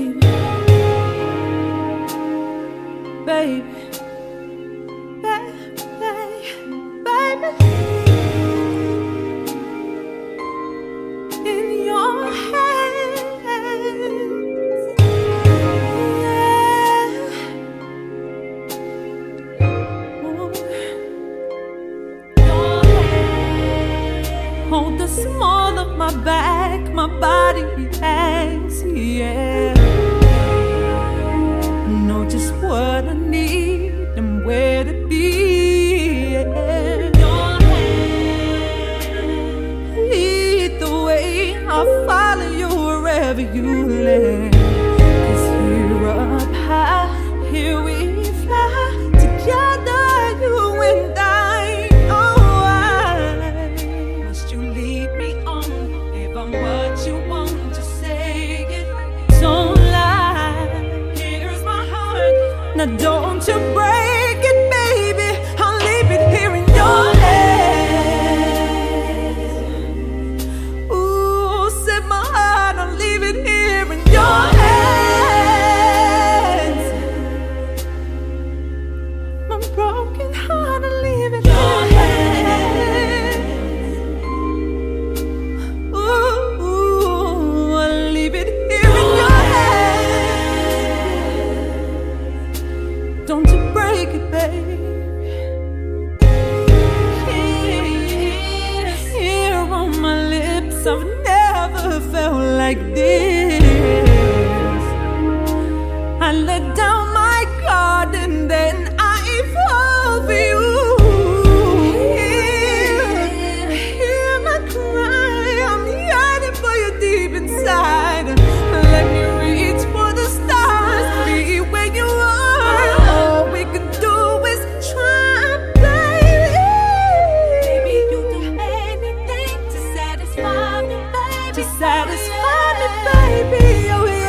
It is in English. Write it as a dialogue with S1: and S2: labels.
S1: baby, baby. small of my back, my body hangs, yeah. Know just what I need and where to be. Your hand lead the way. I'll follow you wherever you lay. Now don't you break to satisfy me, baby. Oh,